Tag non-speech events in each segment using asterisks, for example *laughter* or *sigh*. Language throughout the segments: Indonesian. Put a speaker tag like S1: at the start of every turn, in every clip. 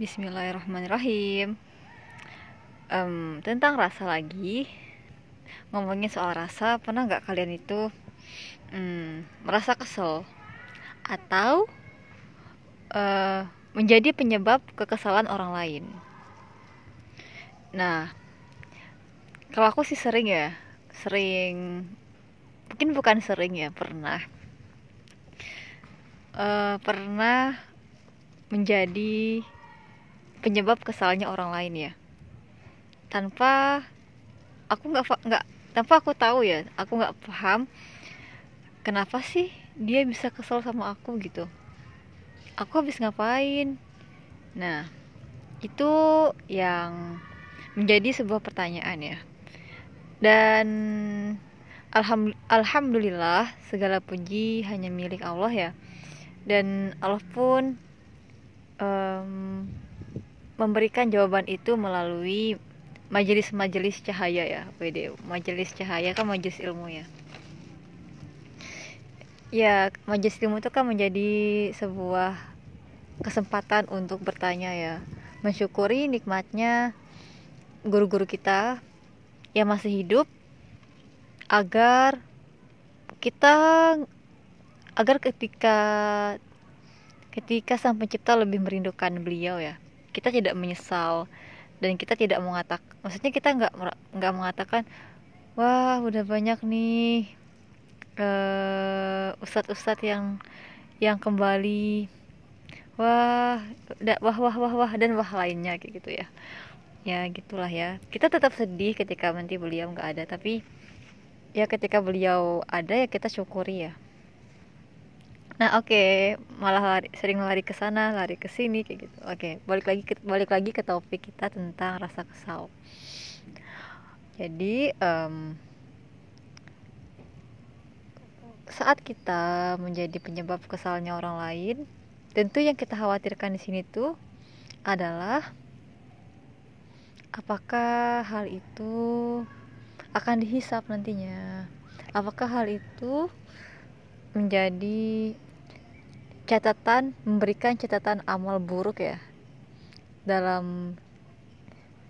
S1: Bismillahirrahmanirrahim. Em, tentang rasa lagi, ngomongin soal rasa, pernah nggak kalian itu mm, merasa kesel atau eh, menjadi penyebab kekesalan orang lain? Nah, kalau aku sih sering ya, sering, mungkin bukan sering ya, pernah, Eh, pernah menjadi penyebab kesalnya orang lain ya. Tanpa aku nggak nggak tanpa aku tahu ya aku nggak paham kenapa sih dia bisa kesel sama aku gitu. Aku habis ngapain? Nah itu yang menjadi sebuah pertanyaan ya. Dan alham- alhamdulillah segala puji hanya milik Allah ya. Dan Allah pun em, memberikan jawaban itu melalui majelis-majelis cahaya ya WD majelis cahaya kan majelis ilmu ya. Ya majelis ilmu itu kan menjadi sebuah kesempatan untuk bertanya ya. Mensyukuri nikmatnya guru-guru kita yang masih hidup agar kita agar ketika ketika sang pencipta lebih merindukan beliau ya kita tidak menyesal dan kita tidak mengatakan maksudnya kita nggak nggak mengatakan wah udah banyak nih eh ustadz-ustadz yang yang kembali. Wah wah wah wah wah dan wah lainnya kayak gitu ya. Ya gitulah ya. Kita tetap sedih ketika nanti beliau nggak ada tapi ya ketika beliau ada ya kita syukuri ya Nah, oke, malah lari, sering lari ke sana, lari ke sini kayak gitu. Oke, balik lagi ke, balik lagi ke topik kita tentang rasa kesal. Jadi, em, saat kita menjadi penyebab kesalnya orang lain, tentu yang kita khawatirkan di sini tuh adalah apakah hal itu akan dihisap nantinya? Apakah hal itu menjadi catatan memberikan catatan amal buruk ya dalam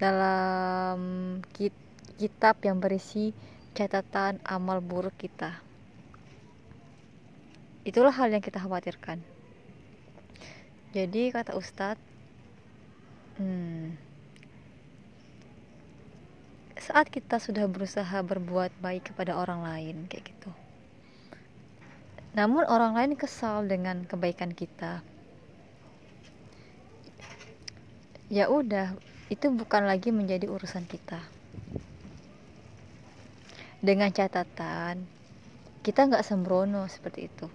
S1: dalam kit- kitab yang berisi catatan amal buruk kita. Itulah hal yang kita khawatirkan. Jadi kata Ustadz, hmm, saat kita sudah berusaha berbuat baik kepada orang lain kayak gitu. Namun orang lain kesal dengan kebaikan kita. Ya udah, itu bukan lagi menjadi urusan kita. Dengan catatan, kita nggak sembrono seperti itu.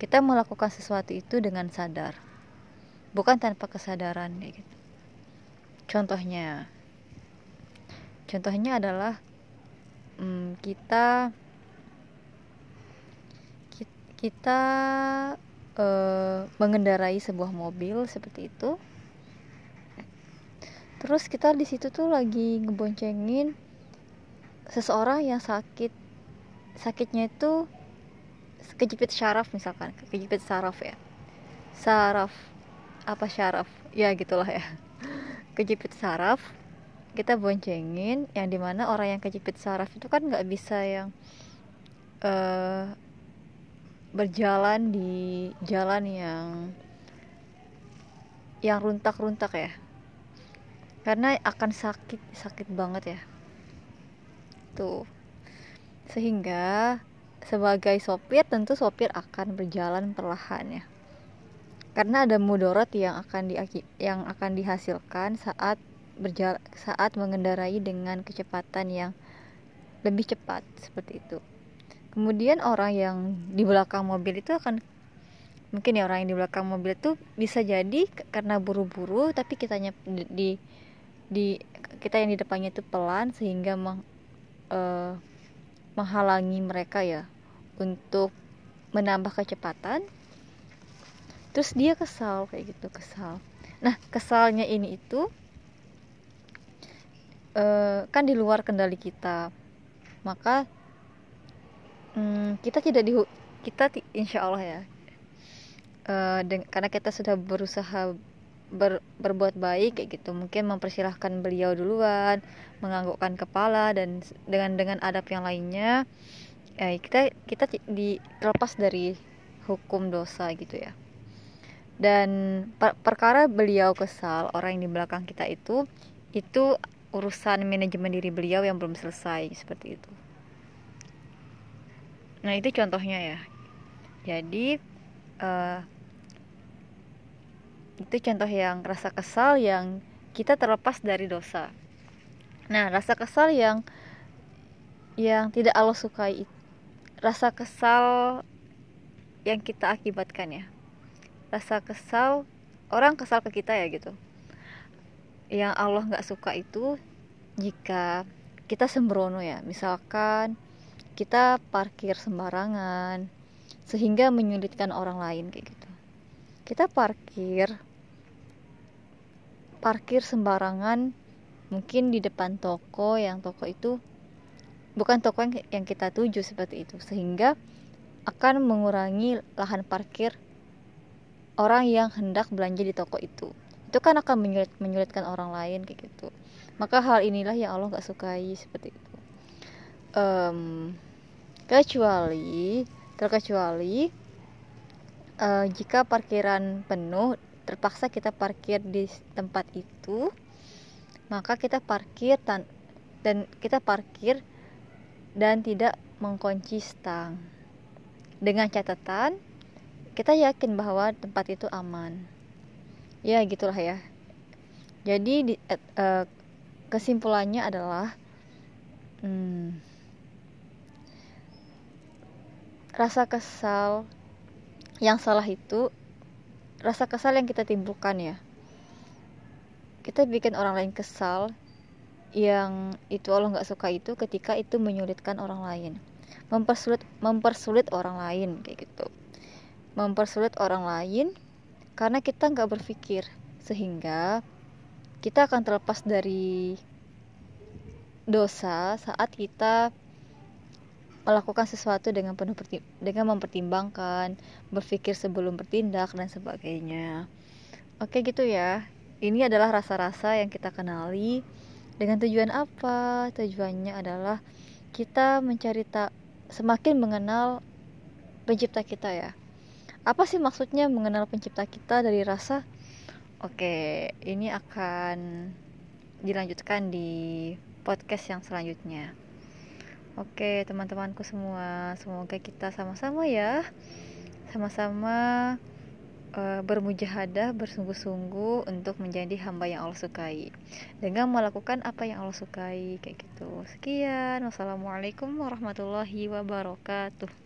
S1: Kita melakukan sesuatu itu dengan sadar, bukan tanpa kesadaran gitu. Contohnya, contohnya adalah hmm, kita kita eh, mengendarai sebuah mobil seperti itu. Terus kita di situ tuh lagi ngeboncengin seseorang yang sakit. Sakitnya itu kejepit syaraf misalkan kejepit saraf ya. Saraf apa syaraf? Ya gitulah ya. *laughs* Kejepit saraf. Kita boncengin yang di mana orang yang kejepit saraf itu kan nggak bisa yang eh berjalan di jalan yang yang runtak-runtak ya. Karena akan sakit sakit banget ya. Tuh. Sehingga sebagai sopir tentu sopir akan berjalan perlahan ya. Karena ada mudorot yang akan di yang akan dihasilkan saat berjalan saat mengendarai dengan kecepatan yang lebih cepat seperti itu kemudian orang yang di belakang mobil itu akan mungkin ya orang yang di belakang mobil itu bisa jadi karena buru-buru tapi kitanya di, di kita yang di depannya itu pelan sehingga meng, uh, menghalangi mereka ya untuk menambah kecepatan. Terus dia kesal kayak gitu kesal. Nah kesalnya ini itu uh, kan di luar kendali kita. Maka hmm, kita tidak di kita insya Allah ya. Uh, karena kita sudah berusaha ber, berbuat baik kayak gitu. Mungkin mempersilahkan beliau duluan menganggukkan kepala dan dengan dengan adab yang lainnya eh, kita kita di terlepas dari hukum dosa gitu ya. Dan per perkara beliau kesal orang yang di belakang kita itu itu urusan manajemen diri beliau yang belum selesai seperti itu nah itu contohnya ya. Jadi uh, itu contoh yang rasa kesal yang kita terlepas dari dosa. Nah rasa kesal yang yang tidak Allah sukai rasa kesal yang kita akibatkan ya. Rasa kesal orang kesal ke kita ya gitu. Yang Allah nggak suka itu jika kita sembrono ya. Misalkan kita parkir sembarangan sehingga menyulitkan orang lain kayak gitu. Kita parkir parkir sembarangan mungkin di depan toko yang toko itu bukan toko yang, yang kita tuju seperti itu sehingga akan mengurangi lahan parkir orang yang hendak belanja di toko itu. Itu kan akan menyulit, menyulitkan orang lain kayak gitu. Maka hal inilah yang Allah gak sukai seperti itu. Um, kecuali terkecuali uh, jika parkiran penuh terpaksa kita parkir di tempat itu maka kita parkir tan dan kita parkir dan tidak mengkunci stang. Dengan catatan kita yakin bahwa tempat itu aman. Ya gitulah ya. Jadi di, eh, kesimpulannya adalah hmm, rasa kesal yang salah itu rasa kesal yang kita timbulkan ya. Kita bikin orang lain kesal yang itu Allah nggak suka itu ketika itu menyulitkan orang lain. Mempersulit mempersulit orang lain kayak gitu. Mempersulit orang lain karena kita nggak berpikir sehingga kita akan terlepas dari dosa saat kita melakukan sesuatu dengan penuh dengan mempertimbangkan, berpikir sebelum bertindak dan sebagainya. Oke gitu ya. Ini adalah rasa-rasa yang kita kenali dengan tujuan apa? Tujuannya adalah kita mencari tak semakin mengenal pencipta kita ya. Apa sih maksudnya mengenal pencipta kita dari rasa? Oke, ini akan dilanjutkan di podcast yang selanjutnya. Oke, teman-temanku semua, semoga kita sama-sama ya, sama-sama uh, bermujahadah, bersungguh-sungguh untuk menjadi hamba yang Allah sukai, dengan melakukan apa yang Allah sukai, kayak gitu. Sekian, wassalamualaikum warahmatullahi wabarakatuh.